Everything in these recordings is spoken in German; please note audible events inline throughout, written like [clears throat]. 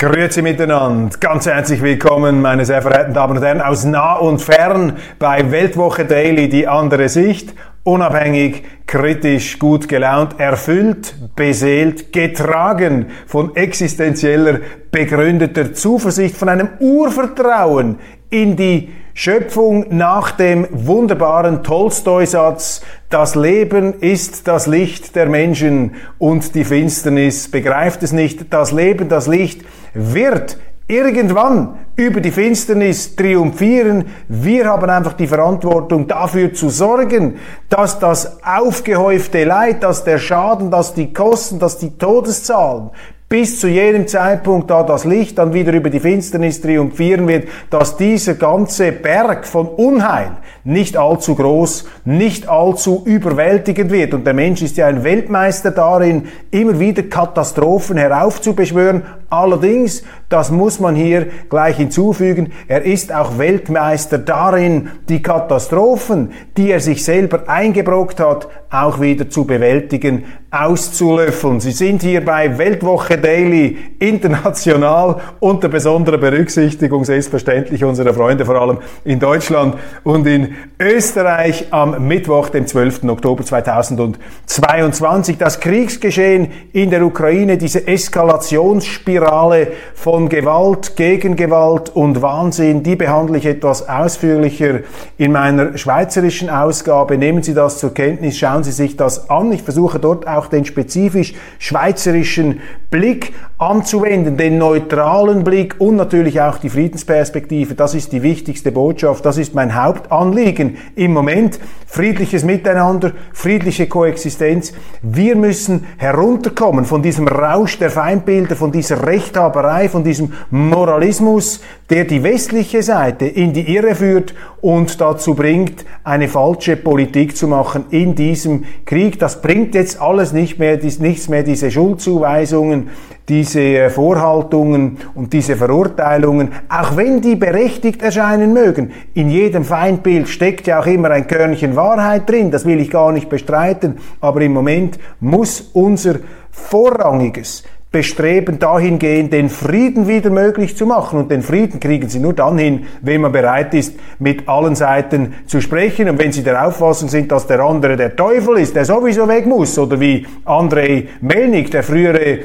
Grüezi miteinander, ganz herzlich willkommen, meine sehr verehrten Damen und Herren, aus nah und fern bei Weltwoche Daily, die andere Sicht, unabhängig, kritisch, gut gelaunt, erfüllt, beseelt, getragen von existenzieller, begründeter Zuversicht, von einem Urvertrauen in die Schöpfung nach dem wunderbaren Tolstoi-Satz, das Leben ist das Licht der Menschen und die Finsternis begreift es nicht. Das Leben, das Licht wird irgendwann über die Finsternis triumphieren. Wir haben einfach die Verantwortung dafür zu sorgen, dass das aufgehäufte Leid, dass der Schaden, dass die Kosten, dass die Todeszahlen bis zu jenem Zeitpunkt, da das Licht dann wieder über die Finsternis triumphieren wird, dass dieser ganze Berg von Unheil nicht allzu groß, nicht allzu überwältigend wird. Und der Mensch ist ja ein Weltmeister darin, immer wieder Katastrophen heraufzubeschwören. Allerdings, das muss man hier gleich hinzufügen, er ist auch Weltmeister darin, die Katastrophen, die er sich selber eingebrockt hat, auch wieder zu bewältigen, auszulöffeln. Sie sind hier bei Weltwoche Daily international unter besonderer Berücksichtigung selbstverständlich unserer Freunde, vor allem in Deutschland und in Österreich am Mittwoch, dem 12. Oktober 2022. Das Kriegsgeschehen in der Ukraine, diese Eskalationsspirale von Gewalt, Gegengewalt und Wahnsinn, die behandle ich etwas ausführlicher in meiner schweizerischen Ausgabe. Nehmen Sie das zur Kenntnis, schauen Sie sich das an. Ich versuche dort auch den spezifisch schweizerischen Blick anzuwenden, den neutralen Blick und natürlich auch die Friedensperspektive. Das ist die wichtigste Botschaft, das ist mein Hauptanliegen im Moment. Friedliches Miteinander, friedliche Koexistenz. Wir müssen herunterkommen von diesem Rausch der Feindbilder, von dieser Rechthaberei, von diesem Moralismus, der die westliche Seite in die Irre führt und dazu bringt, eine falsche Politik zu machen in diesem Krieg. Das bringt jetzt alles nicht mehr, nichts mehr, diese Schuldzuweisungen, diese äh, Vorhaltungen und diese Verurteilungen, auch wenn die berechtigt erscheinen mögen. In jedem Feindbild steckt ja auch immer ein Körnchen Wahrheit drin, das will ich gar nicht bestreiten, aber im Moment muss unser vorrangiges Bestreben dahin gehen, den Frieden wieder möglich zu machen. Und den Frieden kriegen sie nur dann hin, wenn man bereit ist, mit allen Seiten zu sprechen. Und wenn sie der Auffassung sind, dass der andere der Teufel ist, der sowieso weg muss, oder wie Andrei Melnik, der frühere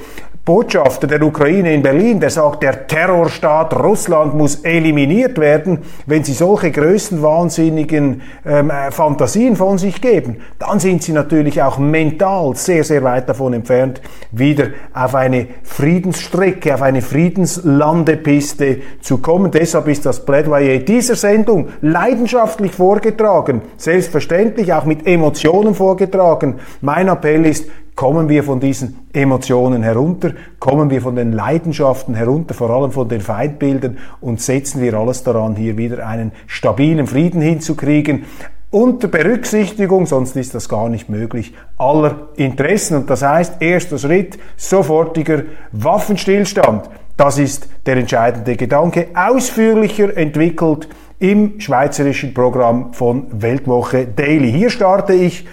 Botschafter der Ukraine in Berlin, der sagt, der Terrorstaat Russland muss eliminiert werden, wenn sie solche größenwahnsinnigen ähm, äh, Fantasien von sich geben, dann sind sie natürlich auch mental sehr, sehr weit davon entfernt, wieder auf eine Friedensstrecke, auf eine Friedenslandepiste zu kommen. Deshalb ist das Plädoyer dieser Sendung leidenschaftlich vorgetragen, selbstverständlich auch mit Emotionen vorgetragen. Mein Appell ist, Kommen wir von diesen Emotionen herunter, kommen wir von den Leidenschaften herunter, vor allem von den Feindbildern und setzen wir alles daran, hier wieder einen stabilen Frieden hinzukriegen, unter Berücksichtigung, sonst ist das gar nicht möglich, aller Interessen. Und das heißt, erster Schritt, sofortiger Waffenstillstand. Das ist der entscheidende Gedanke, ausführlicher entwickelt im schweizerischen Programm von Weltwoche Daily. Hier starte ich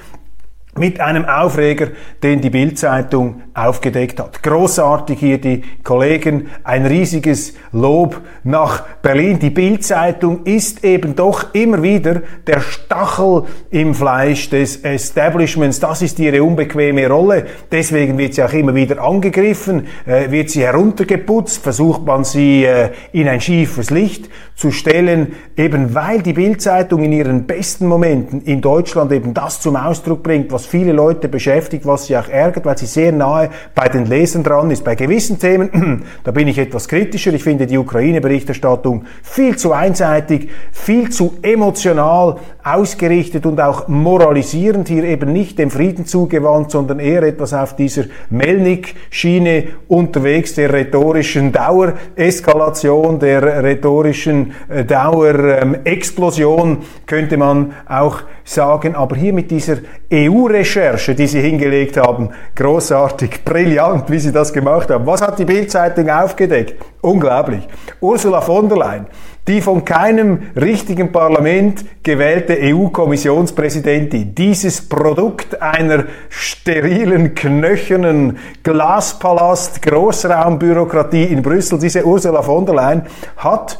mit einem Aufreger, den die Bildzeitung aufgedeckt hat. Großartig hier die Kollegen, ein riesiges Lob nach Berlin. Die Bildzeitung ist eben doch immer wieder der Stachel im Fleisch des Establishments. Das ist ihre unbequeme Rolle. Deswegen wird sie auch immer wieder angegriffen, äh, wird sie heruntergeputzt, versucht man sie äh, in ein schiefes Licht zu stellen, eben weil die Bildzeitung in ihren besten Momenten in Deutschland eben das zum Ausdruck bringt, was viele Leute beschäftigt, was sie auch ärgert, weil sie sehr nahe bei den Lesern dran ist. Bei gewissen Themen, [clears throat] da bin ich etwas kritischer. Ich finde die Ukraine-Berichterstattung viel zu einseitig, viel zu emotional ausgerichtet und auch moralisierend hier eben nicht dem Frieden zugewandt, sondern eher etwas auf dieser Melnik-Schiene unterwegs, der rhetorischen Dauereskalation, der rhetorischen äh, Dauerexplosion, könnte man auch sagen. Aber hier mit dieser EU-Recherche, die Sie hingelegt haben, großartig, [laughs] brillant, wie Sie das gemacht haben. Was hat die Bildzeitung aufgedeckt? Unglaublich. Ursula von der Leyen, die von keinem richtigen Parlament gewählte EU-Kommissionspräsidentin, dieses Produkt einer sterilen, knöchernen Glaspalast, Großraumbürokratie in Brüssel, diese Ursula von der Leyen, hat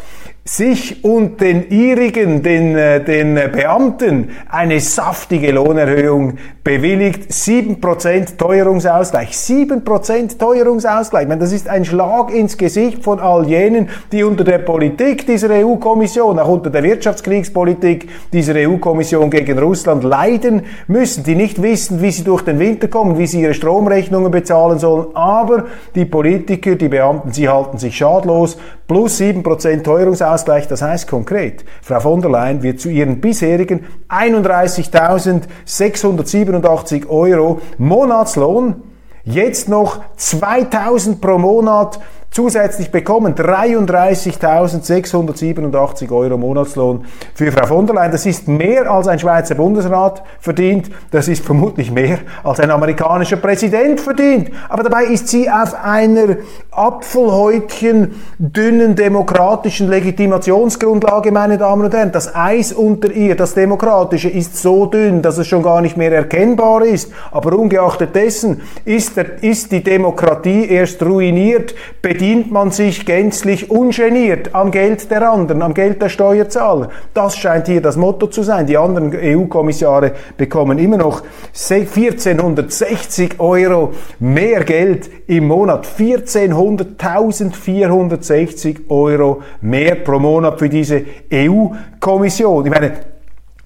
sich und den ihrigen, den, äh, den Beamten, eine saftige Lohnerhöhung bewilligt. 7% Teuerungsausgleich. 7% Teuerungsausgleich. Ich meine, das ist ein Schlag ins Gesicht von all jenen, die unter der Politik dieser EU-Kommission, auch unter der Wirtschaftskriegspolitik dieser EU-Kommission gegen Russland leiden müssen, die nicht wissen, wie sie durch den Winter kommen, wie sie ihre Stromrechnungen bezahlen sollen. Aber die Politiker, die Beamten, sie halten sich schadlos. Plus 7% Teuerungsausgleich Ausgleich, das heißt konkret, Frau von der Leyen wird zu ihren bisherigen 31.687 Euro Monatslohn jetzt noch 2000 pro Monat zusätzlich bekommen 33.687 Euro Monatslohn für Frau von der Leyen. Das ist mehr als ein Schweizer Bundesrat verdient. Das ist vermutlich mehr als ein amerikanischer Präsident verdient. Aber dabei ist sie auf einer Apfelhäutchen dünnen demokratischen Legitimationsgrundlage, meine Damen und Herren. Das Eis unter ihr, das Demokratische, ist so dünn, dass es schon gar nicht mehr erkennbar ist. Aber ungeachtet dessen ist, der, ist die Demokratie erst ruiniert, bedient man sich gänzlich ungeniert am Geld der anderen, am Geld der Steuerzahler. Das scheint hier das Motto zu sein. Die anderen EU-Kommissare bekommen immer noch 1460 Euro mehr Geld im Monat. 1400, 1460 Euro mehr pro Monat für diese EU-Kommission. Ich meine,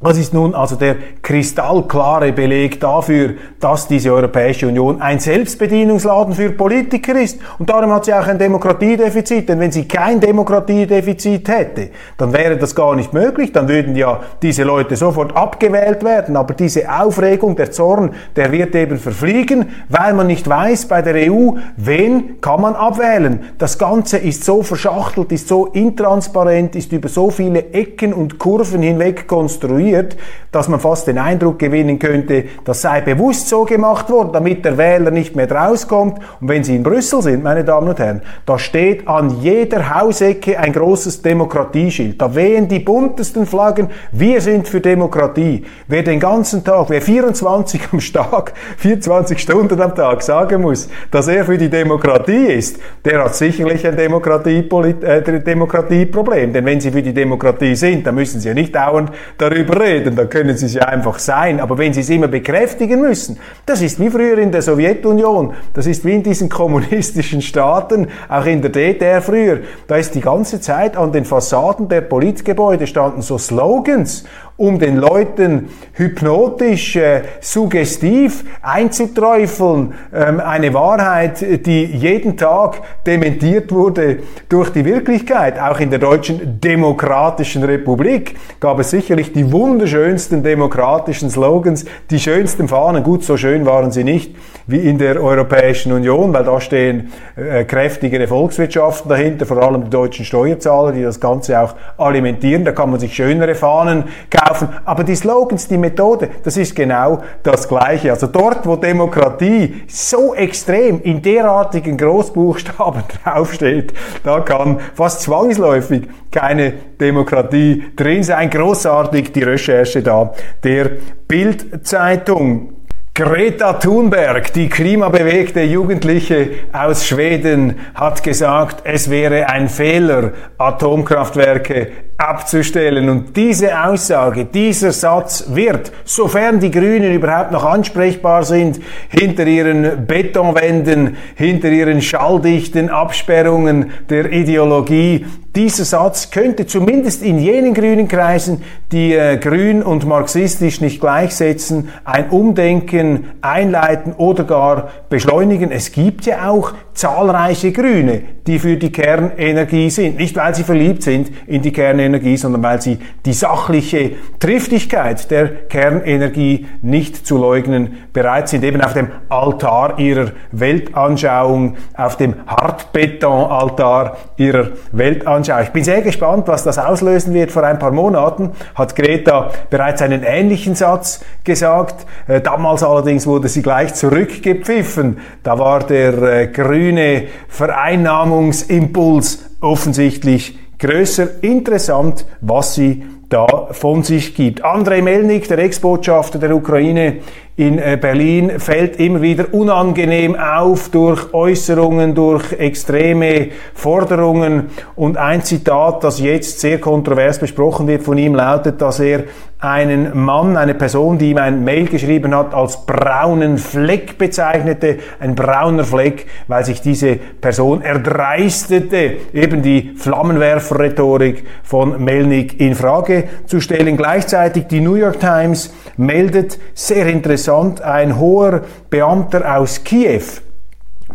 was ist nun also der kristallklare Beleg dafür, dass diese Europäische Union ein Selbstbedienungsladen für Politiker ist? Und darum hat sie auch ein Demokratiedefizit. Denn wenn sie kein Demokratiedefizit hätte, dann wäre das gar nicht möglich. Dann würden ja diese Leute sofort abgewählt werden. Aber diese Aufregung, der Zorn, der wird eben verfliegen, weil man nicht weiß bei der EU, wen kann man abwählen. Das Ganze ist so verschachtelt, ist so intransparent, ist über so viele Ecken und Kurven hinweg konstruiert formuliert, dass man fast den Eindruck gewinnen könnte, das sei bewusst so gemacht worden, damit der Wähler nicht mehr rauskommt. Und wenn Sie in Brüssel sind, meine Damen und Herren, da steht an jeder Hausecke ein großes Demokratieschild. Da wehen die buntesten Flaggen. Wir sind für Demokratie. Wer den ganzen Tag, wer 24 am Tag, 24 [laughs] Stunden am Tag sagen muss, dass er für die Demokratie ist, der hat sicherlich ein Demokratie, äh, Demokratieproblem. Denn wenn Sie für die Demokratie sind, dann müssen Sie ja nicht dauernd darüber reden, dann können sie es ja einfach sein. Aber wenn sie es immer bekräftigen müssen, das ist wie früher in der Sowjetunion, das ist wie in diesen [laughs] kommunistischen Staaten, auch in der DDR früher, da ist die ganze Zeit an den Fassaden der Politgebäude standen so Slogans um den Leuten hypnotisch, äh, suggestiv einzuträufeln, ähm, eine Wahrheit, die jeden Tag dementiert wurde durch die Wirklichkeit. Auch in der deutschen demokratischen Republik gab es sicherlich die wunderschönsten demokratischen Slogans, die schönsten Fahnen. Gut, so schön waren sie nicht wie in der Europäischen Union, weil da stehen äh, kräftigere Volkswirtschaften dahinter, vor allem die deutschen Steuerzahler, die das Ganze auch alimentieren. Da kann man sich schönere Fahnen kaufen. Aber die Slogans, die Methode, das ist genau das Gleiche. Also dort, wo Demokratie so extrem in derartigen Großbuchstaben [laughs] draufsteht, da kann fast zwangsläufig keine Demokratie drin sein. Großartig die Recherche da der Bildzeitung. Greta Thunberg, die klimabewegte Jugendliche aus Schweden, hat gesagt, es wäre ein Fehler, Atomkraftwerke abzustellen. Und diese Aussage, dieser Satz wird, sofern die Grünen überhaupt noch ansprechbar sind, hinter ihren Betonwänden, hinter ihren schalldichten Absperrungen der Ideologie, dieser Satz könnte zumindest in jenen grünen Kreisen, die äh, grün und marxistisch nicht gleichsetzen, ein Umdenken einleiten oder gar beschleunigen. Es gibt ja auch zahlreiche Grüne, die für die Kernenergie sind. Nicht weil sie verliebt sind in die Kernenergie, sondern weil sie die sachliche Triftigkeit der Kernenergie nicht zu leugnen bereit sind, eben auf dem Altar ihrer Weltanschauung, auf dem Hartbetonaltar ihrer Weltanschauung. Ich bin sehr gespannt, was das auslösen wird. Vor ein paar Monaten hat Greta bereits einen ähnlichen Satz gesagt. Äh, damals allerdings wurde sie gleich zurückgepfiffen. Da war der äh, grüne Vereinnahmungsimpuls offensichtlich größer. Interessant, was sie da von sich gibt. Andrei Melnik, der Ex-Botschafter der Ukraine in äh, Berlin fällt immer wieder unangenehm auf durch Äußerungen, durch extreme Forderungen. Und ein Zitat, das jetzt sehr kontrovers besprochen wird von ihm, lautet, dass er einen Mann, eine Person, die ihm ein Mail geschrieben hat, als braunen Fleck bezeichnete. Ein brauner Fleck, weil sich diese Person erdreistete, eben die Flammenwerfer-Rhetorik von Melnik in Frage zu stellen. Gleichzeitig die New York Times meldet, sehr interessant, ein hoher Beamter aus Kiew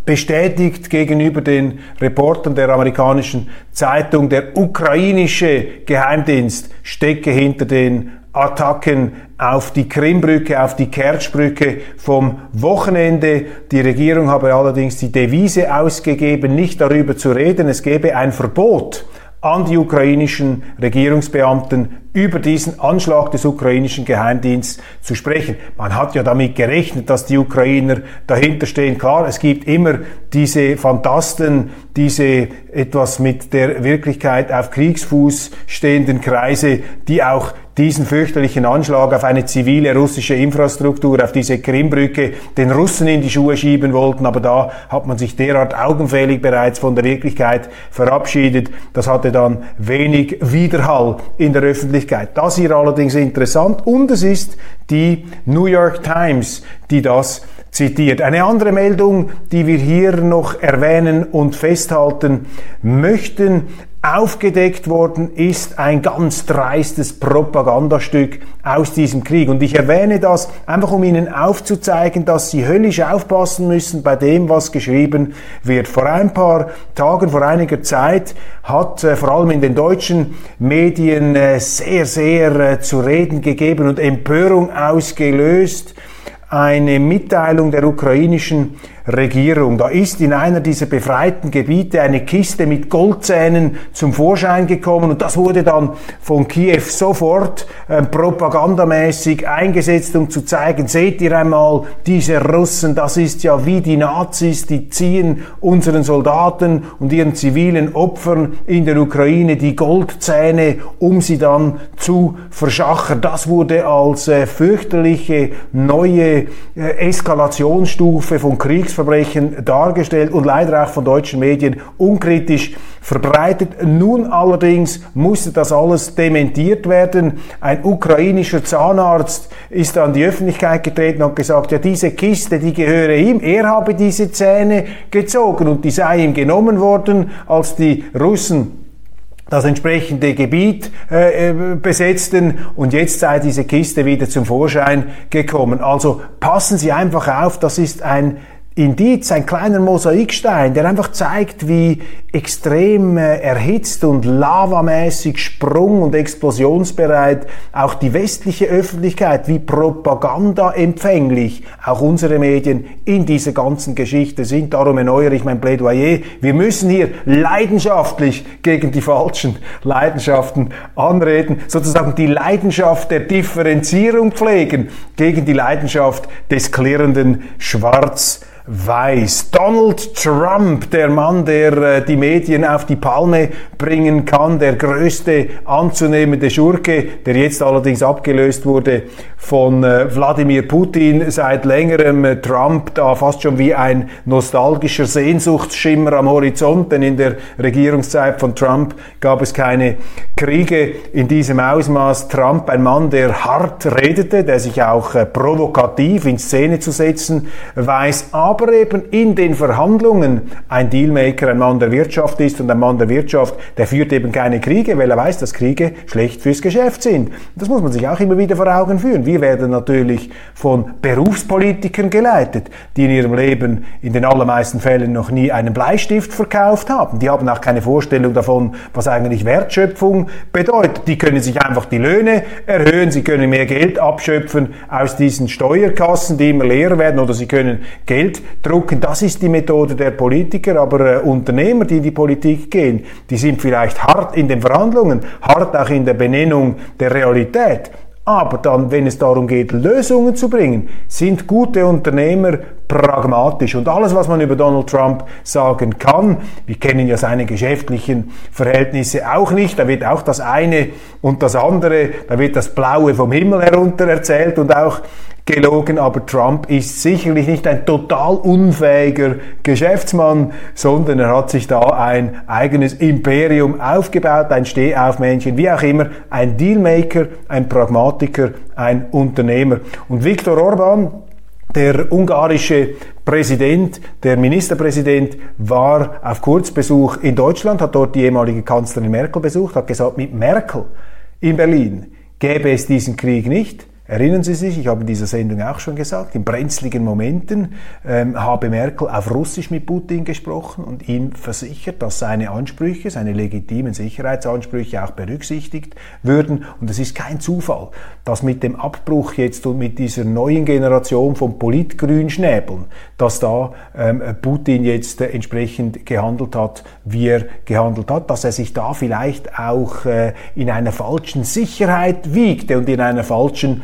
bestätigt gegenüber den Reportern der amerikanischen Zeitung, der ukrainische Geheimdienst stecke hinter den Attacken auf die Krimbrücke, auf die Kertschbrücke vom Wochenende. Die Regierung habe allerdings die Devise ausgegeben, nicht darüber zu reden. Es gebe ein Verbot an die ukrainischen Regierungsbeamten über diesen Anschlag des ukrainischen Geheimdienstes zu sprechen. Man hat ja damit gerechnet, dass die Ukrainer dahinter stehen. Klar, es gibt immer diese Fantasten, diese etwas mit der Wirklichkeit auf Kriegsfuß stehenden Kreise, die auch diesen fürchterlichen Anschlag auf eine zivile russische Infrastruktur, auf diese Krimbrücke, den Russen in die Schuhe schieben wollten. Aber da hat man sich derart augenfällig bereits von der Wirklichkeit verabschiedet. Das hatte dann wenig Widerhall in der Öffentlichkeit. Das hier allerdings interessant und es ist die New York Times, die das zitiert. Eine andere Meldung, die wir hier noch erwähnen und festhalten möchten, aufgedeckt worden ist ein ganz dreistes Propagandastück aus diesem Krieg. Und ich erwähne das einfach, um Ihnen aufzuzeigen, dass Sie höllisch aufpassen müssen bei dem, was geschrieben wird. Vor ein paar Tagen, vor einiger Zeit hat äh, vor allem in den deutschen Medien äh, sehr, sehr äh, zu reden gegeben und Empörung ausgelöst eine Mitteilung der ukrainischen Regierung. Da ist in einer dieser befreiten Gebiete eine Kiste mit Goldzähnen zum Vorschein gekommen und das wurde dann von Kiew sofort äh, propagandamäßig eingesetzt, um zu zeigen, seht ihr einmal, diese Russen, das ist ja wie die Nazis, die ziehen unseren Soldaten und ihren zivilen Opfern in der Ukraine die Goldzähne, um sie dann zu verschachern. Das wurde als äh, fürchterliche neue äh, Eskalationsstufe von Kriegsverbrechern Kriegsverbrechen dargestellt und leider auch von deutschen Medien unkritisch verbreitet. Nun allerdings musste das alles dementiert werden. Ein ukrainischer Zahnarzt ist an die Öffentlichkeit getreten und gesagt, ja, diese Kiste, die gehöre ihm. Er habe diese Zähne gezogen und die sei ihm genommen worden, als die Russen das entsprechende Gebiet äh, äh besetzten und jetzt sei diese Kiste wieder zum Vorschein gekommen. Also passen Sie einfach auf, das ist ein Indiz, ein kleiner Mosaikstein, der einfach zeigt, wie extrem äh, erhitzt und lavamäßig sprung- und explosionsbereit auch die westliche Öffentlichkeit, wie propagandaempfänglich auch unsere Medien in dieser ganzen Geschichte sind. Darum erneuere ich mein Plädoyer. Wir müssen hier leidenschaftlich gegen die falschen Leidenschaften anreden, sozusagen die Leidenschaft der Differenzierung pflegen gegen die Leidenschaft des klirrenden Schwarz weiß. Donald Trump, der Mann, der äh, die Medien auf die Palme bringen kann, der größte anzunehmende Schurke, der jetzt allerdings abgelöst wurde von äh, Wladimir Putin seit längerem. Äh, Trump da fast schon wie ein nostalgischer Sehnsuchtsschimmer am Horizont, denn in der Regierungszeit von Trump gab es keine Kriege in diesem Ausmaß. Trump, ein Mann, der hart redete, der sich auch provokativ in Szene zu setzen weiß, aber eben in den Verhandlungen ein Dealmaker, ein Mann der Wirtschaft ist und ein Mann der Wirtschaft, der führt eben keine Kriege, weil er weiß, dass Kriege schlecht fürs Geschäft sind. Das muss man sich auch immer wieder vor Augen führen. Wir werden natürlich von Berufspolitikern geleitet, die in ihrem Leben in den allermeisten Fällen noch nie einen Bleistift verkauft haben. Die haben auch keine Vorstellung davon, was eigentlich Wertschöpfung bedeutet. Die können sich einfach die Löhne erhöhen, sie können mehr Geld abschöpfen aus diesen Steuerkassen, die immer leer werden, oder sie können Geld drucken. Das ist die Methode der Politiker, aber äh, Unternehmer, die in die Politik gehen, die sind vielleicht hart in den Verhandlungen, hart auch in der Benennung der Realität. Aber dann, wenn es darum geht, Lösungen zu bringen, sind gute Unternehmer pragmatisch. Und alles, was man über Donald Trump sagen kann, wir kennen ja seine geschäftlichen Verhältnisse auch nicht, da wird auch das eine und das andere, da wird das Blaue vom Himmel herunter erzählt und auch gelogen, aber Trump ist sicherlich nicht ein total unfähiger Geschäftsmann, sondern er hat sich da ein eigenes Imperium aufgebaut, ein Stehaufmännchen, wie auch immer, ein Dealmaker, ein Pragmatiker, ein Unternehmer. Und Viktor Orban, der ungarische Präsident, der Ministerpräsident war auf Kurzbesuch in Deutschland, hat dort die ehemalige Kanzlerin Merkel besucht, hat gesagt, mit Merkel in Berlin gäbe es diesen Krieg nicht. Erinnern Sie sich, ich habe in dieser Sendung auch schon gesagt, in brenzligen Momenten ähm, habe Merkel auf Russisch mit Putin gesprochen und ihm versichert, dass seine Ansprüche, seine legitimen Sicherheitsansprüche auch berücksichtigt würden. Und es ist kein Zufall, dass mit dem Abbruch jetzt und mit dieser neuen Generation von Politgrünschnäbeln, dass da ähm, Putin jetzt äh, entsprechend gehandelt hat, wie er gehandelt hat, dass er sich da vielleicht auch äh, in einer falschen Sicherheit wiegte und in einer falschen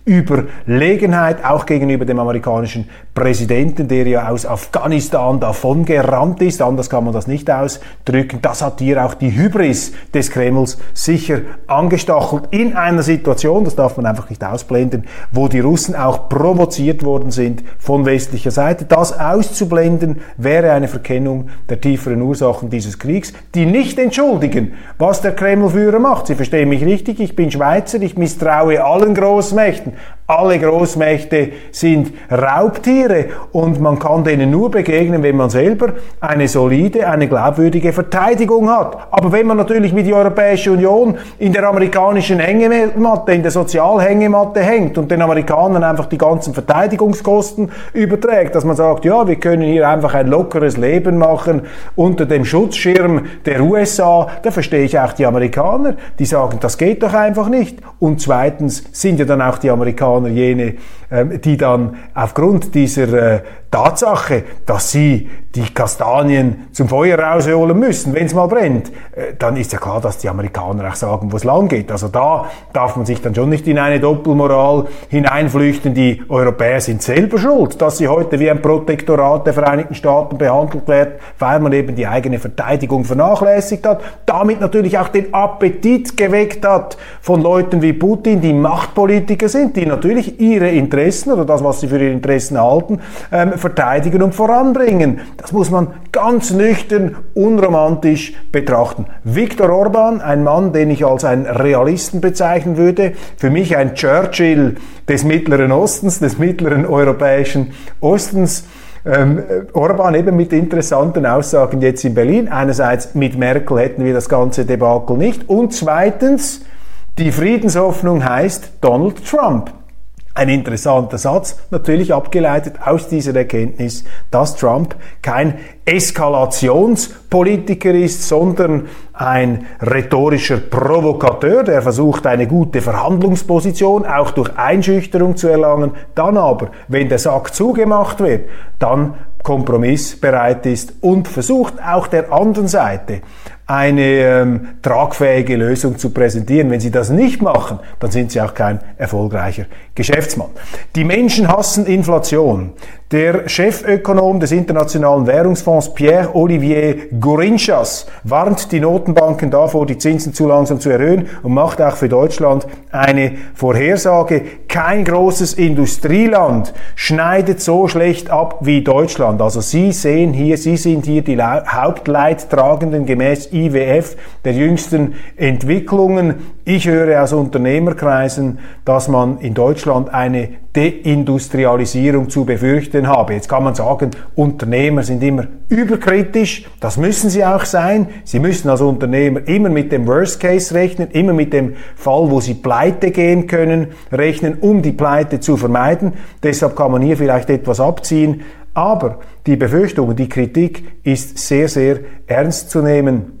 Überlegenheit, auch gegenüber dem amerikanischen Präsidenten, der ja aus Afghanistan davon gerannt ist. Anders kann man das nicht ausdrücken. Das hat hier auch die Hybris des Kremls sicher angestachelt in einer Situation, das darf man einfach nicht ausblenden, wo die Russen auch provoziert worden sind von westlicher Seite. Das auszublenden wäre eine Verkennung der tieferen Ursachen dieses Kriegs, die nicht entschuldigen, was der Kremlführer macht. Sie verstehen mich richtig, ich bin Schweizer, ich misstraue allen Großmächten. Menschen Alle Großmächte sind Raubtiere und man kann denen nur begegnen, wenn man selber eine solide, eine glaubwürdige Verteidigung hat. Aber wenn man natürlich mit der Europäischen Union in der amerikanischen Hängematte, in der Sozialhängematte hängt und den Amerikanern einfach die ganzen Verteidigungskosten überträgt, dass man sagt, ja, wir können hier einfach ein lockeres Leben machen unter dem Schutzschirm der USA, da verstehe ich auch die Amerikaner, die sagen, das geht doch einfach nicht. Und zweitens sind ja dann auch die Amerikaner jene, ähm, die dann aufgrund dieser äh, Tatsache, dass sie die Kastanien zum Feuer rausholen müssen, wenn es mal brennt, äh, dann ist ja klar, dass die Amerikaner auch sagen, wo es lang geht. Also da darf man sich dann schon nicht in eine Doppelmoral hineinflüchten. Die Europäer sind selber schuld, dass sie heute wie ein Protektorat der Vereinigten Staaten behandelt werden, weil man eben die eigene Verteidigung vernachlässigt hat, damit natürlich auch den Appetit geweckt hat von Leuten wie Putin, die Machtpolitiker sind, die natürlich ihre Interessen oder das, was sie für ihre Interessen halten, ähm, verteidigen und voranbringen. Das muss man ganz nüchtern, unromantisch betrachten. Viktor Orban, ein Mann, den ich als einen Realisten bezeichnen würde, für mich ein Churchill des Mittleren Ostens, des mittleren europäischen Ostens. Ähm, Orban eben mit interessanten Aussagen jetzt in Berlin. Einerseits mit Merkel hätten wir das ganze Debakel nicht. Und zweitens, die Friedenshoffnung heißt Donald Trump. Ein interessanter Satz, natürlich abgeleitet aus dieser Erkenntnis, dass Trump kein Eskalationspolitiker ist, sondern ein rhetorischer Provokateur, der versucht, eine gute Verhandlungsposition auch durch Einschüchterung zu erlangen, dann aber, wenn der Sack zugemacht wird, dann kompromissbereit ist und versucht auch der anderen Seite eine ähm, tragfähige Lösung zu präsentieren. Wenn Sie das nicht machen, dann sind Sie auch kein erfolgreicher Geschäftsmann. Die Menschen hassen Inflation. Der Chefökonom des Internationalen Währungsfonds Pierre-Olivier Gourinchas warnt die Notenbanken davor, die Zinsen zu langsam zu erhöhen und macht auch für Deutschland eine Vorhersage. Kein großes Industrieland schneidet so schlecht ab wie Deutschland. Also Sie sehen hier, Sie sind hier die Hauptleidtragenden gemäß IWF der jüngsten Entwicklungen. Ich höre aus Unternehmerkreisen, dass man in Deutschland eine Deindustrialisierung zu befürchten habe. Jetzt kann man sagen, Unternehmer sind immer überkritisch. Das müssen sie auch sein. Sie müssen als Unternehmer immer mit dem Worst Case rechnen, immer mit dem Fall, wo sie pleite gehen können, rechnen, um die Pleite zu vermeiden. Deshalb kann man hier vielleicht etwas abziehen. Aber die Befürchtung, die Kritik ist sehr, sehr ernst zu nehmen.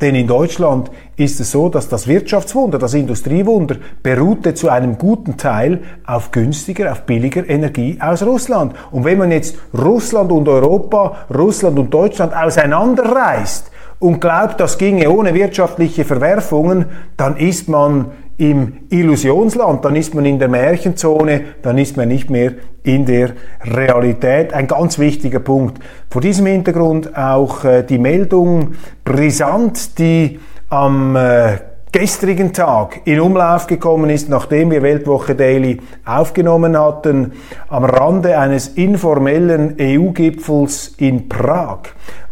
Denn in Deutschland ist es so, dass das Wirtschaftswunder, das Industriewunder beruhte zu einem guten Teil auf günstiger, auf billiger Energie aus Russland. Und wenn man jetzt Russland und Europa, Russland und Deutschland auseinanderreißt und glaubt, das ginge ohne wirtschaftliche Verwerfungen, dann ist man im Illusionsland, dann ist man in der Märchenzone, dann ist man nicht mehr in der Realität. Ein ganz wichtiger Punkt. Vor diesem Hintergrund auch äh, die Meldung brisant, die am äh, gestrigen Tag in Umlauf gekommen ist, nachdem wir Weltwoche Daily aufgenommen hatten, am Rande eines informellen EU-Gipfels in Prag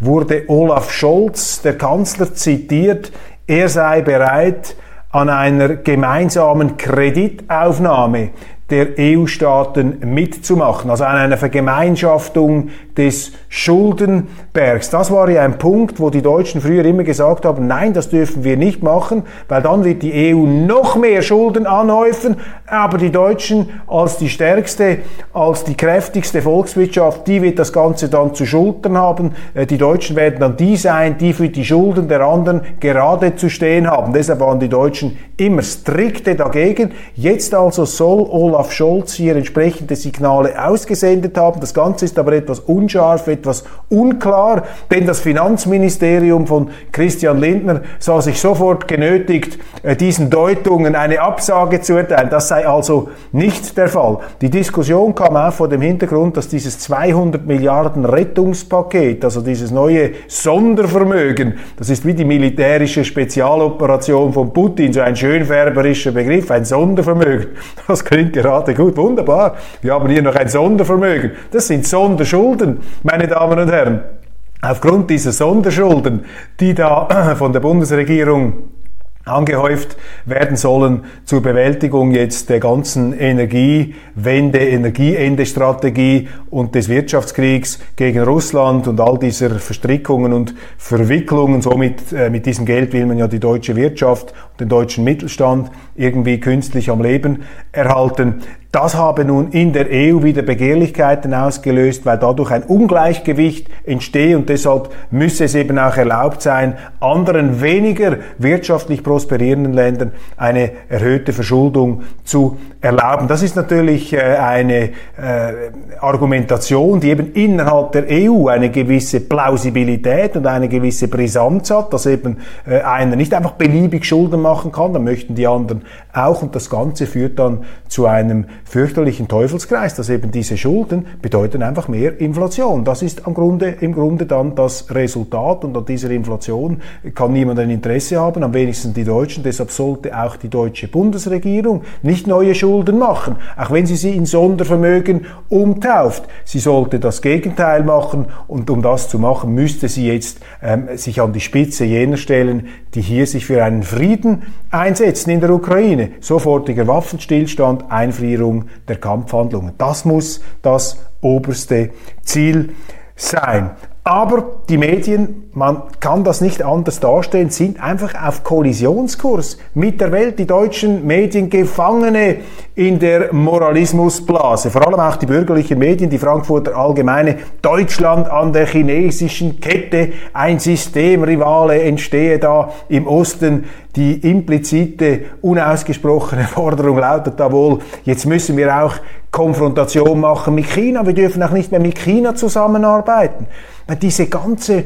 wurde Olaf Scholz, der Kanzler, zitiert, er sei bereit, an einer gemeinsamen Kreditaufnahme der EU-Staaten mitzumachen, also an einer Vergemeinschaftung des Schuldenbergs. Das war ja ein Punkt, wo die Deutschen früher immer gesagt haben, nein, das dürfen wir nicht machen, weil dann wird die EU noch mehr Schulden anhäufen, aber die Deutschen als die stärkste, als die kräftigste Volkswirtschaft, die wird das Ganze dann zu schultern haben. Äh, die Deutschen werden dann die sein, die für die Schulden der anderen gerade zu stehen haben. Deshalb waren die Deutschen immer strikte dagegen. Jetzt also soll Olaf Scholz hier entsprechende Signale ausgesendet haben. Das Ganze ist aber etwas unscharf, etwas unklar, denn das Finanzministerium von Christian Lindner sah sich sofort genötigt, äh, diesen Deutungen eine Absage zu erteilen. Das sei also nicht der Fall. Die Diskussion kam auch vor dem Hintergrund, dass dieses 200 Milliarden Rettungspaket, also dieses neue Sondervermögen, das ist wie die militärische Spezialoperation von Putin, so ein schönfärberischer Begriff, ein Sondervermögen. Das klingt gerade gut, wunderbar. Wir haben hier noch ein Sondervermögen. Das sind Sonderschulden, meine Damen und Herren. Aufgrund dieser Sonderschulden, die da [clears throat] von der Bundesregierung angehäuft werden sollen zur Bewältigung jetzt der ganzen Energiewende, Energieende-Strategie und des Wirtschaftskriegs gegen Russland und all dieser Verstrickungen und Verwicklungen. Somit äh, mit diesem Geld will man ja die deutsche Wirtschaft und den deutschen Mittelstand irgendwie künstlich am Leben erhalten. Das habe nun in der EU wieder Begehrlichkeiten ausgelöst, weil dadurch ein Ungleichgewicht entstehe und deshalb müsse es eben auch erlaubt sein, anderen weniger wirtschaftlich prosperierenden Ländern eine erhöhte Verschuldung zu erlauben. Das ist natürlich äh, eine äh, Argumentation, die eben innerhalb der EU eine gewisse Plausibilität und eine gewisse Brisanz hat, dass eben äh, einer nicht einfach beliebig Schulden machen kann, dann möchten die anderen auch und das Ganze führt dann zu einem fürchterlichen Teufelskreis, dass eben diese Schulden bedeuten einfach mehr Inflation. Das ist am Grunde, im Grunde dann das Resultat und an dieser Inflation kann niemand ein Interesse haben, am wenigsten die Deutschen. Deshalb sollte auch die deutsche Bundesregierung nicht neue Schulden machen, auch wenn sie sie in Sondervermögen umtauft. Sie sollte das Gegenteil machen und um das zu machen, müsste sie jetzt ähm, sich an die Spitze jener stellen, die hier sich für einen Frieden einsetzen in der Ukraine. Sofortiger Waffenstillstand, Einfrierung der Kampfhandlungen. Das muss das oberste Ziel sein. Aber die Medien, man kann das nicht anders darstellen, sind einfach auf Kollisionskurs mit der Welt. Die deutschen Medien Gefangene in der Moralismusblase. Vor allem auch die bürgerlichen Medien, die Frankfurter Allgemeine, Deutschland an der chinesischen Kette, ein Systemrivale entstehe da im Osten. Die implizite, unausgesprochene Forderung lautet da wohl, jetzt müssen wir auch Konfrontation machen mit China. Wir dürfen auch nicht mehr mit China zusammenarbeiten. Diese ganze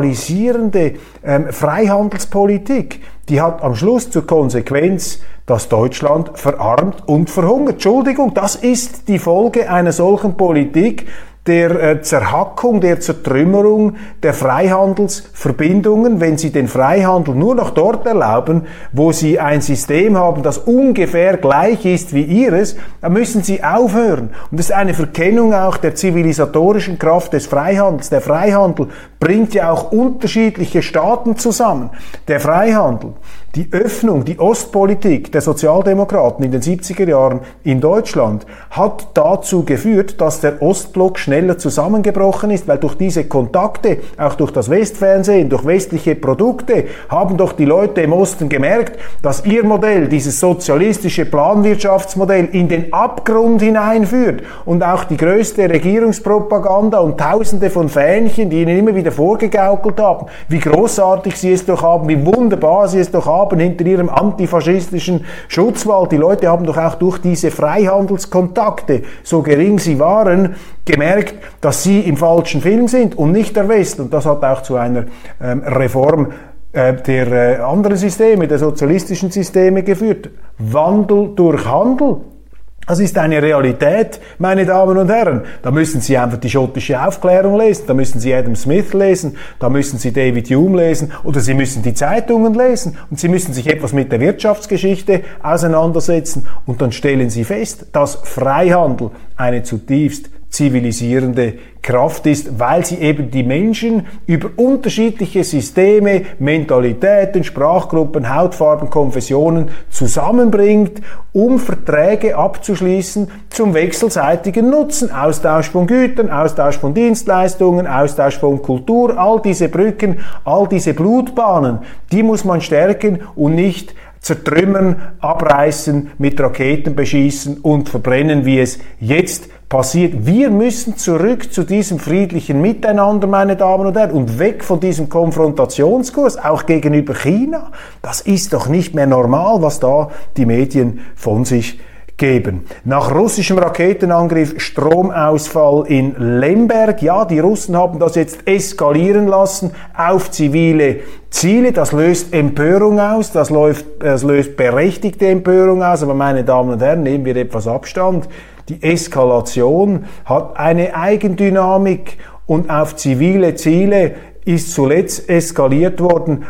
moralisierende ähm, Freihandelspolitik, die hat am Schluss zur Konsequenz, dass Deutschland verarmt und verhungert. Entschuldigung, das ist die Folge einer solchen Politik, der äh, Zerhackung, der Zertrümmerung der Freihandelsverbindungen, wenn sie den Freihandel nur noch dort erlauben, wo sie ein System haben, das ungefähr gleich ist wie ihres, dann müssen sie aufhören. Und das ist eine Verkennung auch der zivilisatorischen Kraft des Freihandels. Der Freihandel bringt ja auch unterschiedliche Staaten zusammen. Der Freihandel, die Öffnung, die Ostpolitik der Sozialdemokraten in den 70er Jahren in Deutschland hat dazu geführt, dass der Ostblock schneller zusammengebrochen ist, weil durch diese Kontakte, auch durch das Westfernsehen, durch westliche Produkte, haben doch die Leute im Osten gemerkt, dass ihr Modell, dieses sozialistische Planwirtschaftsmodell, in den Abgrund hineinführt. Und auch die größte Regierungspropaganda und tausende von Fähnchen, die ihnen immer wieder vorgegaukelt haben, wie großartig sie es doch haben, wie wunderbar sie es doch haben hinter ihrem antifaschistischen Schutzwall. Die Leute haben doch auch durch diese Freihandelskontakte, so gering sie waren, gemerkt, dass sie im falschen Film sind und nicht der Westen. Und das hat auch zu einer ähm, Reform äh, der äh, anderen Systeme, der sozialistischen Systeme geführt. Wandel durch Handel. Das ist eine Realität, meine Damen und Herren. Da müssen Sie einfach die schottische Aufklärung lesen, da müssen Sie Adam Smith lesen, da müssen Sie David Hume lesen oder Sie müssen die Zeitungen lesen und Sie müssen sich etwas mit der Wirtschaftsgeschichte auseinandersetzen und dann stellen Sie fest, dass Freihandel eine zutiefst zivilisierende Kraft ist, weil sie eben die Menschen über unterschiedliche Systeme, Mentalitäten, Sprachgruppen, Hautfarben, Konfessionen zusammenbringt, um Verträge abzuschließen zum wechselseitigen Nutzen. Austausch von Gütern, Austausch von Dienstleistungen, Austausch von Kultur, all diese Brücken, all diese Blutbahnen, die muss man stärken und nicht zertrümmern, abreißen, mit Raketen beschießen und verbrennen, wie es jetzt passiert. Wir müssen zurück zu diesem friedlichen Miteinander, meine Damen und Herren, und weg von diesem Konfrontationskurs, auch gegenüber China. Das ist doch nicht mehr normal, was da die Medien von sich geben. Nach russischem Raketenangriff Stromausfall in Lemberg. Ja, die Russen haben das jetzt eskalieren lassen auf zivile Ziele. Das löst Empörung aus, das, läuft, das löst berechtigte Empörung aus. Aber meine Damen und Herren, nehmen wir etwas Abstand. Die Eskalation hat eine Eigendynamik und auf zivile Ziele ist zuletzt eskaliert worden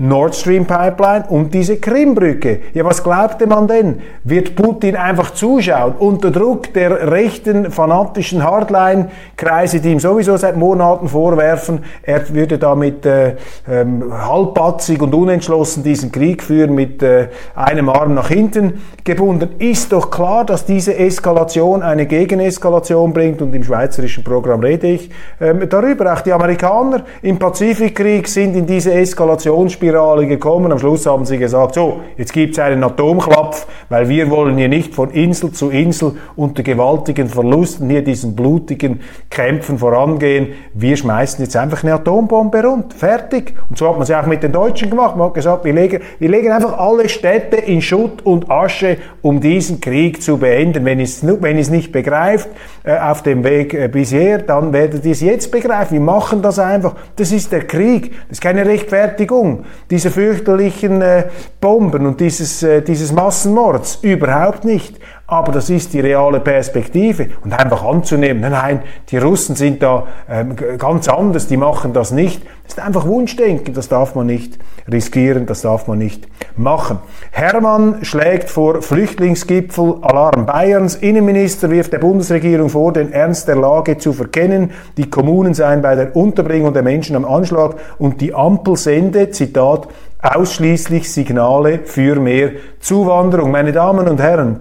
Nord Stream Pipeline und diese Krimbrücke. Ja, was glaubte man denn? Wird Putin einfach zuschauen unter Druck der rechten, fanatischen Hardline-Kreise, die ihm sowieso seit Monaten vorwerfen, er würde damit äh, ähm, halbpatzig und unentschlossen diesen Krieg führen, mit äh, einem Arm nach hinten gebunden. Ist doch klar, dass diese Eskalation eine Gegeneskalation bringt und im schweizerischen Programm rede ich ähm, darüber. Auch die Amerikaner im Pazifikkrieg sind in diese Eskalationsspirale Spirale gekommen. Am Schluss haben sie gesagt, so, jetzt gibt es einen Atomklapf, weil wir wollen hier nicht von Insel zu Insel unter gewaltigen Verlusten hier diesen blutigen Kämpfen vorangehen. Wir schmeißen jetzt einfach eine Atombombe rund. Fertig. Und so hat man es auch mit den Deutschen gemacht. Man hat gesagt, wir legen, wir legen einfach alle Städte in Schutt und Asche, um diesen Krieg zu beenden. Wenn es, wenn nicht begreift, äh, auf dem Weg äh, bisher, dann werdet ihr es jetzt begreifen. Wir machen das einfach. Das ist der Krieg. Das ist keine Rechtfertigung diese fürchterlichen äh, Bomben und dieses, äh, dieses Massenmords. Überhaupt nicht. Aber das ist die reale Perspektive. Und einfach anzunehmen, nein, nein, die Russen sind da ähm, ganz anders, die machen das nicht. Das ist einfach Wunschdenken, das darf man nicht riskieren, das darf man nicht machen. Hermann schlägt vor Flüchtlingsgipfel Alarm Bayerns. Innenminister wirft der Bundesregierung vor, den Ernst der Lage zu verkennen. Die Kommunen seien bei der Unterbringung der Menschen am Anschlag und die Ampel sende, Zitat, ausschließlich Signale für mehr Zuwanderung. Meine Damen und Herren,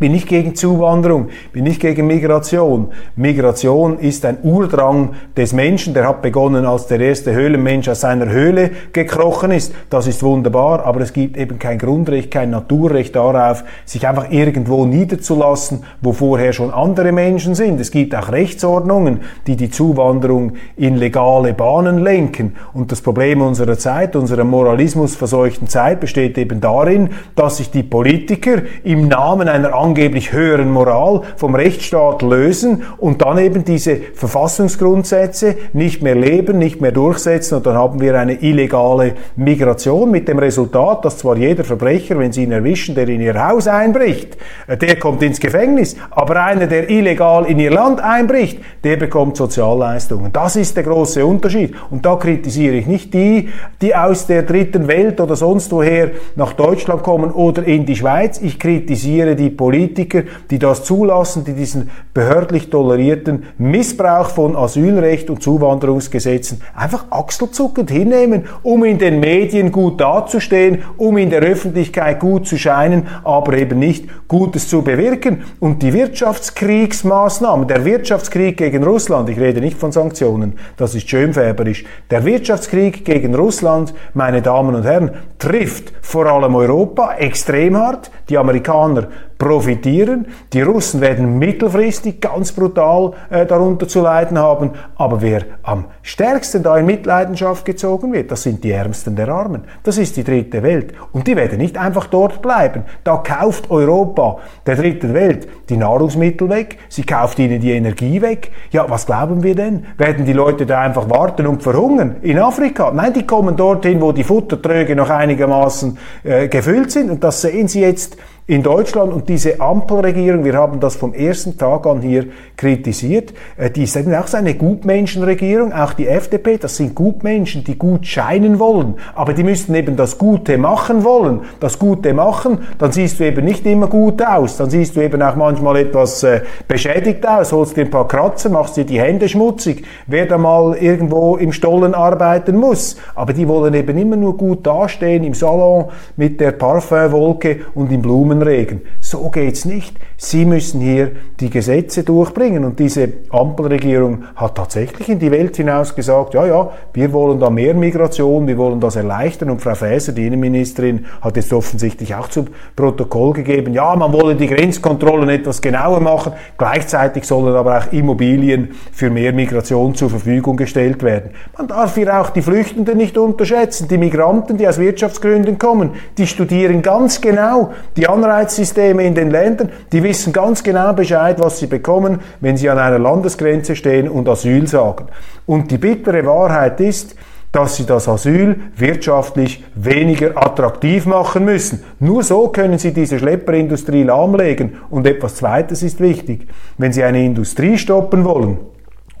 bin nicht gegen Zuwanderung, bin nicht gegen Migration. Migration ist ein Urdrang des Menschen, der hat begonnen, als der erste Höhlenmensch aus seiner Höhle gekrochen ist. Das ist wunderbar, aber es gibt eben kein Grundrecht, kein Naturrecht darauf, sich einfach irgendwo niederzulassen, wo vorher schon andere Menschen sind. Es gibt auch Rechtsordnungen, die die Zuwanderung in legale Bahnen lenken. Und das Problem unserer Zeit, unserer moralismusverseuchten Zeit besteht eben darin, dass sich die Politiker im Namen einer angeblich höheren Moral vom Rechtsstaat lösen und dann eben diese Verfassungsgrundsätze nicht mehr leben, nicht mehr durchsetzen und dann haben wir eine illegale Migration mit dem Resultat, dass zwar jeder Verbrecher, wenn sie ihn erwischen, der in ihr Haus einbricht, äh, der kommt ins Gefängnis, aber einer, der illegal in ihr Land einbricht, der bekommt Sozialleistungen. Das ist der große Unterschied. Und da kritisiere ich nicht die, die aus der dritten Welt oder sonst woher nach Deutschland kommen oder in die Schweiz. Ich kritisiere die Politik Politiker, die das zulassen, die diesen behördlich tolerierten Missbrauch von Asylrecht und Zuwanderungsgesetzen einfach achselzuckend hinnehmen, um in den Medien gut dazustehen, um in der Öffentlichkeit gut zu scheinen, aber eben nicht Gutes zu bewirken. Und die Wirtschaftskriegsmaßnahmen, der Wirtschaftskrieg gegen Russland, ich rede nicht von Sanktionen, das ist schönfärberisch, der Wirtschaftskrieg gegen Russland, meine Damen und Herren, trifft vor allem Europa extrem hart. Die Amerikaner profitieren. Die Russen werden mittelfristig ganz brutal äh, darunter zu leiden haben. Aber wer am stärksten da in Mitleidenschaft gezogen wird, das sind die Ärmsten der Armen. Das ist die dritte Welt. Und die werden nicht einfach dort bleiben. Da kauft Europa der dritten Welt die Nahrungsmittel weg, sie kauft ihnen die Energie weg. Ja, was glauben wir denn? Werden die Leute da einfach warten und verhungern? In Afrika? Nein, die kommen dorthin, wo die Futtertröge noch einigermaßen äh, gefüllt sind. Und das sehen Sie jetzt in Deutschland. Und diese Ampelregierung, wir haben das vom ersten Tag an hier kritisiert, äh, die ist eben auch so eine Gutmenschenregierung, auch die FDP, das sind Gutmenschen, die gut scheinen wollen, aber die müssten eben das Gute machen wollen. Das Gute machen, dann siehst du eben nicht immer gut aus, dann siehst du eben auch manchmal etwas äh, beschädigt aus, holst dir ein paar Kratzer, machst dir die Hände schmutzig, wer da mal irgendwo im Stollen arbeiten muss. Aber die wollen eben immer nur gut dastehen im Salon mit der Parfümwolke und im Blumen Regen. So geht's nicht. Sie müssen hier die Gesetze durchbringen. Und diese Ampelregierung hat tatsächlich in die Welt hinaus gesagt, ja, ja, wir wollen da mehr Migration, wir wollen das erleichtern. Und Frau Faeser, die Innenministerin, hat jetzt offensichtlich auch zum Protokoll gegeben, ja, man wolle die Grenzkontrollen etwas genauer machen. Gleichzeitig sollen aber auch Immobilien für mehr Migration zur Verfügung gestellt werden. Man darf hier auch die Flüchtenden nicht unterschätzen. Die Migranten, die aus Wirtschaftsgründen kommen, die studieren ganz genau die Anreizsysteme in den Ländern, die wissen ganz genau Bescheid, was sie bekommen, wenn sie an einer Landesgrenze stehen und Asyl sagen. Und die bittere Wahrheit ist, dass sie das Asyl wirtschaftlich weniger attraktiv machen müssen. Nur so können sie diese Schlepperindustrie lahmlegen. Und etwas Zweites ist wichtig. Wenn sie eine Industrie stoppen wollen,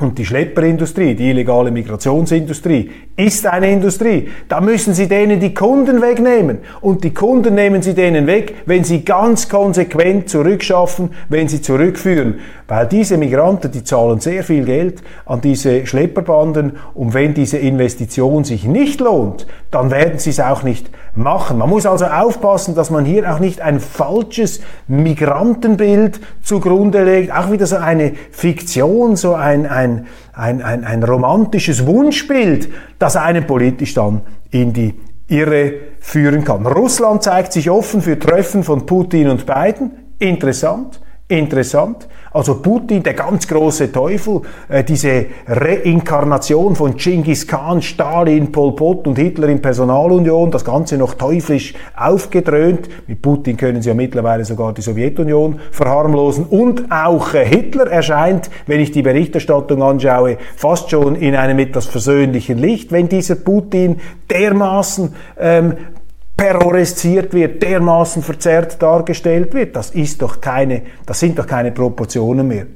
und die Schlepperindustrie, die illegale Migrationsindustrie, ist eine Industrie. Da müssen Sie denen die Kunden wegnehmen. Und die Kunden nehmen Sie denen weg, wenn Sie ganz konsequent zurückschaffen, wenn Sie zurückführen. Weil diese Migranten, die zahlen sehr viel Geld an diese Schlepperbanden. Und wenn diese Investition sich nicht lohnt, dann werden Sie es auch nicht machen. Man muss also aufpassen, dass man hier auch nicht ein falsches Migrantenbild zugrunde legt. Auch wieder so eine Fiktion, so ein, ein ein, ein, ein, ein romantisches Wunschbild, das einen politisch dann in die Irre führen kann. Russland zeigt sich offen für Treffen von Putin und Biden. Interessant, interessant. Also Putin, der ganz große Teufel, äh, diese Reinkarnation von Genghis Khan, Stalin, Pol Pot und Hitler in Personalunion, das Ganze noch teuflisch aufgedröhnt. Mit Putin können sie ja mittlerweile sogar die Sowjetunion verharmlosen. Und auch äh, Hitler erscheint, wenn ich die Berichterstattung anschaue, fast schon in einem etwas versöhnlichen Licht, wenn dieser Putin dermaßen ähm, peroristiert wird, dermaßen verzerrt dargestellt wird. Das ist doch keine, das sind doch keine Proportionen mehr.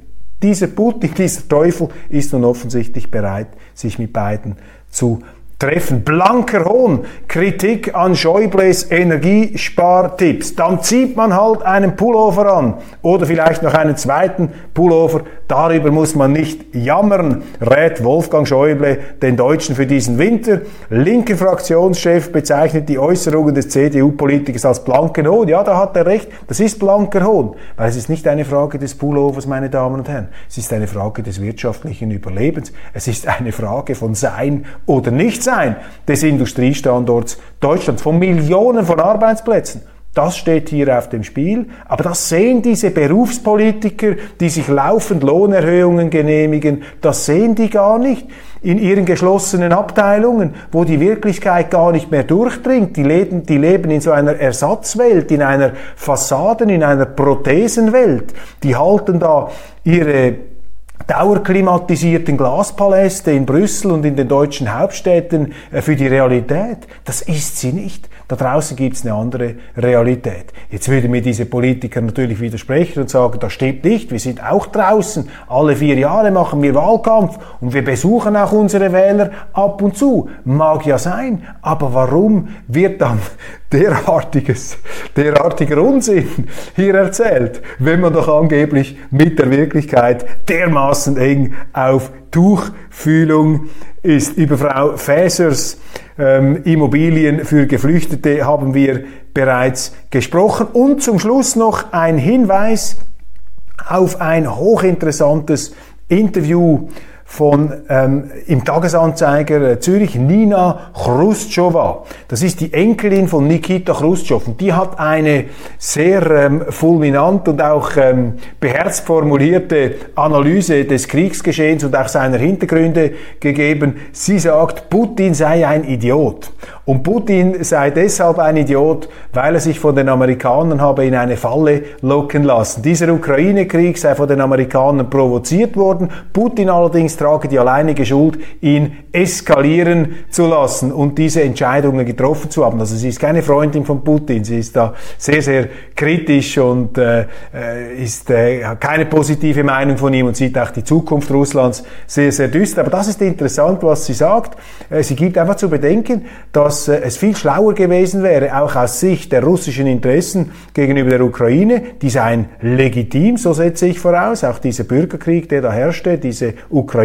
Dieser Putin, [laughs] dieser Teufel ist nun offensichtlich bereit, sich mit beiden zu treffen. Blanker Hohn, Kritik an Schäubles Energiespartipps. Dann zieht man halt einen Pullover an oder vielleicht noch einen zweiten Pullover. Darüber muss man nicht jammern, rät Wolfgang Schäuble den Deutschen für diesen Winter. Linke Fraktionschef bezeichnet die Äußerungen des CDU-Politikers als blanken Hohn. Ja, da hat er recht. Das ist blanker Hohn, weil es ist nicht eine Frage des Pullovers, meine Damen und Herren. Es ist eine Frage des wirtschaftlichen Überlebens. Es ist eine Frage von Sein oder Nicht sein des Industriestandorts Deutschlands, von Millionen von Arbeitsplätzen. Das steht hier auf dem Spiel. Aber das sehen diese Berufspolitiker, die sich laufend Lohnerhöhungen genehmigen, das sehen die gar nicht in ihren geschlossenen Abteilungen, wo die Wirklichkeit gar nicht mehr durchdringt. Die leben, die leben in so einer Ersatzwelt, in einer Fassaden, in einer Prothesenwelt. Die halten da ihre dauerklimatisierten Glaspaläste in Brüssel und in den deutschen Hauptstädten äh, für die Realität. Das ist sie nicht. Da draußen gibt es eine andere Realität. Jetzt würden mir diese Politiker natürlich widersprechen und sagen, das stimmt nicht, wir sind auch draußen. Alle vier Jahre machen wir Wahlkampf und wir besuchen auch unsere Wähler ab und zu. Mag ja sein, aber warum wird dann [laughs] derartiges, derartiger Unsinn hier erzählt, wenn man doch angeblich mit der Wirklichkeit dermaßen eng auf Tuchfühlung ist. Über Frau Fäsers ähm, Immobilien für Geflüchtete haben wir bereits gesprochen. Und zum Schluss noch ein Hinweis auf ein hochinteressantes Interview von ähm, im Tagesanzeiger äh, Zürich Nina Chrustschova. Das ist die Enkelin von Nikita Khrushchev und die hat eine sehr ähm, fulminant und auch ähm, beherzt formulierte Analyse des Kriegsgeschehens und auch seiner Hintergründe gegeben. Sie sagt, Putin sei ein Idiot und Putin sei deshalb ein Idiot, weil er sich von den Amerikanern habe in eine Falle locken lassen. Dieser Ukraine-Krieg sei von den Amerikanern provoziert worden. Putin allerdings trage die alleinige Schuld, ihn eskalieren zu lassen und diese Entscheidungen getroffen zu haben. Also sie ist keine Freundin von Putin. Sie ist da sehr, sehr kritisch und äh, äh ist äh, keine positive Meinung von ihm und sieht auch die Zukunft Russlands sehr, sehr düster. Aber das ist interessant, was sie sagt. Äh, sie gibt einfach zu bedenken, dass äh, es viel schlauer gewesen wäre, auch aus Sicht der russischen Interessen gegenüber der Ukraine, die seien legitim, so setze ich voraus, auch dieser Bürgerkrieg, der da herrschte, diese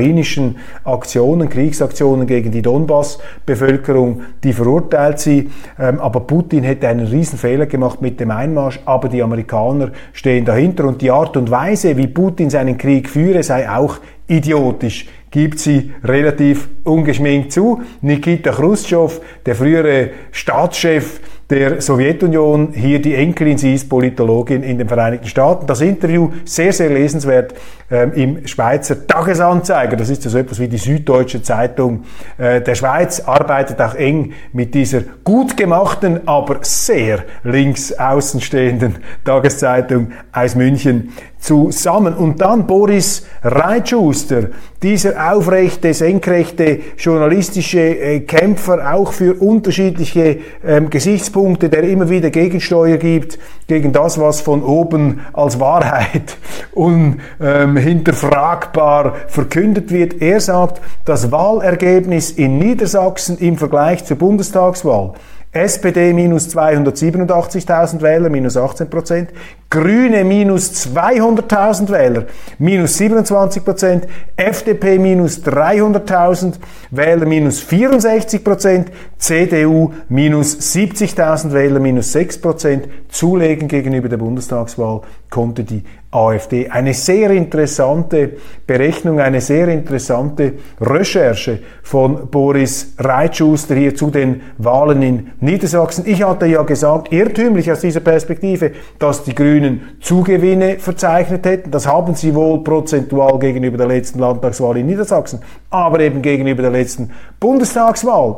ukrainischen Aktionen, Kriegsaktionen gegen die Donbass-Bevölkerung, die verurteilt sie, ähm, aber Putin hätte einen riesen Fehler gemacht mit dem Einmarsch, aber die Amerikaner stehen dahinter und die Art und Weise, wie Putin seinen Krieg führe, sei auch idiotisch gibt sie relativ ungeschminkt zu. Nikita Khrushchev, der frühere Staatschef der Sowjetunion, hier die Enkelin, sie ist Politologin in den Vereinigten Staaten. Das Interview sehr, sehr lesenswert ähm, im Schweizer Tagesanzeiger. Das ist ja so etwas wie die Süddeutsche Zeitung äh, der Schweiz, arbeitet auch eng mit dieser gut gemachten, aber sehr links außenstehenden Tageszeitung aus München zusammen. Und dann Boris Reitschuster, dieser aufrechte, senkrechte journalistische äh, Kämpfer, auch für unterschiedliche ähm, Gesichtspunkte, der immer wieder Gegensteuer gibt gegen das, was von oben als Wahrheit [laughs] unhinterfragbar ähm, verkündet wird. Er sagt, das Wahlergebnis in Niedersachsen im Vergleich zur Bundestagswahl SPD minus 287.000 Wähler, minus 18 Prozent. Grüne minus 200.000 Wähler, minus 27 Prozent. FDP minus 300.000 Wähler, minus 64 Prozent. CDU minus 70.000 Wähler, minus 6 Prozent. Zulegen gegenüber der Bundestagswahl konnte die AfD. Eine sehr interessante Berechnung, eine sehr interessante Recherche von Boris Reitschuster hier zu den Wahlen in Niedersachsen. Ich hatte ja gesagt, irrtümlich aus dieser Perspektive, dass die Grünen Zugewinne verzeichnet hätten. Das haben sie wohl prozentual gegenüber der letzten Landtagswahl in Niedersachsen, aber eben gegenüber der letzten Bundestagswahl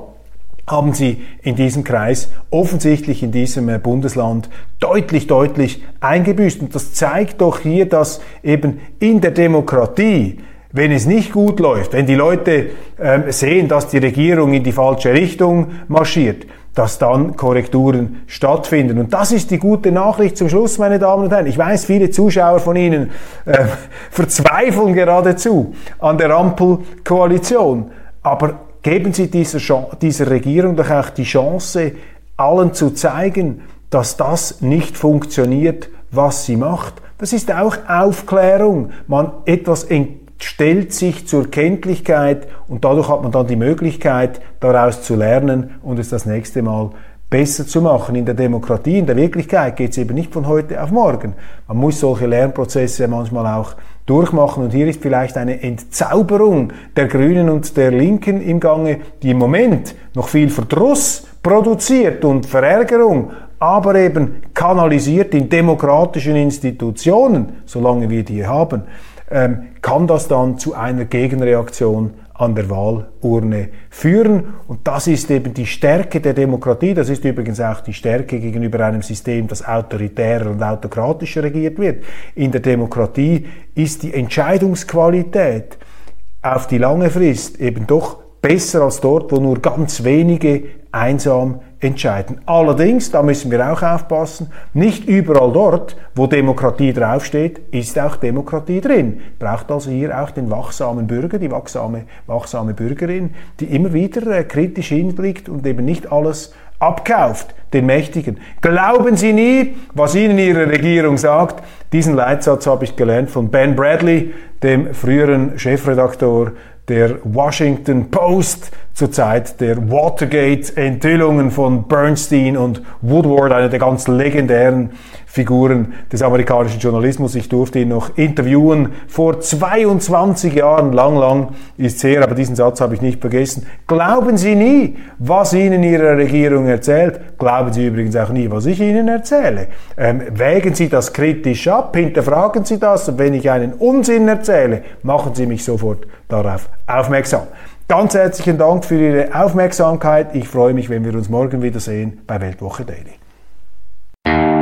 haben sie in diesem Kreis offensichtlich in diesem äh, Bundesland deutlich, deutlich eingebüßt. Und das zeigt doch hier, dass eben in der Demokratie, wenn es nicht gut läuft, wenn die Leute äh, sehen, dass die Regierung in die falsche Richtung marschiert, dass dann Korrekturen stattfinden. Und das ist die gute Nachricht zum Schluss, meine Damen und Herren. Ich weiß, viele Zuschauer von Ihnen äh, [laughs] verzweifeln geradezu an der Ampelkoalition. Aber geben Sie dieser, dieser Regierung doch auch die Chance, allen zu zeigen, dass das nicht funktioniert, was sie macht. Das ist auch Aufklärung. Man etwas stellt sich zur Kenntlichkeit und dadurch hat man dann die Möglichkeit, daraus zu lernen und es das nächste Mal besser zu machen. In der Demokratie, in der Wirklichkeit geht es eben nicht von heute auf morgen. Man muss solche Lernprozesse manchmal auch durchmachen und hier ist vielleicht eine Entzauberung der Grünen und der Linken im Gange, die im Moment noch viel Verdruss produziert und Verärgerung, aber eben kanalisiert in demokratischen Institutionen, solange wir die haben, ähm, kann das dann zu einer Gegenreaktion an der Wahlurne führen. Und das ist eben die Stärke der Demokratie. Das ist übrigens auch die Stärke gegenüber einem System, das autoritärer und autokratischer regiert wird. In der Demokratie ist die Entscheidungsqualität auf die lange Frist eben doch besser als dort, wo nur ganz wenige einsam entscheiden. Allerdings, da müssen wir auch aufpassen, nicht überall dort, wo Demokratie draufsteht, ist auch Demokratie drin. Braucht also hier auch den wachsamen Bürger, die wachsame, wachsame Bürgerin, die immer wieder äh, kritisch hinblickt und eben nicht alles abkauft, den Mächtigen. Glauben Sie nie, was Ihnen Ihre Regierung sagt. Diesen Leitsatz habe ich gelernt von Ben Bradley, dem früheren Chefredaktor der Washington Post zur Zeit der Watergate-Enthüllungen von Bernstein und Woodward, eine der ganz legendären Figuren des amerikanischen Journalismus. Ich durfte ihn noch interviewen vor 22 Jahren, lang, lang ist her, aber diesen Satz habe ich nicht vergessen. Glauben Sie nie, was Ihnen Ihre Regierung erzählt. Glauben Sie übrigens auch nie, was ich Ihnen erzähle. Ähm, wägen Sie das kritisch ab, hinterfragen Sie das und wenn ich einen Unsinn erzähle, machen Sie mich sofort darauf aufmerksam. Ganz herzlichen Dank für Ihre Aufmerksamkeit. Ich freue mich, wenn wir uns morgen wiedersehen bei Weltwoche Daily.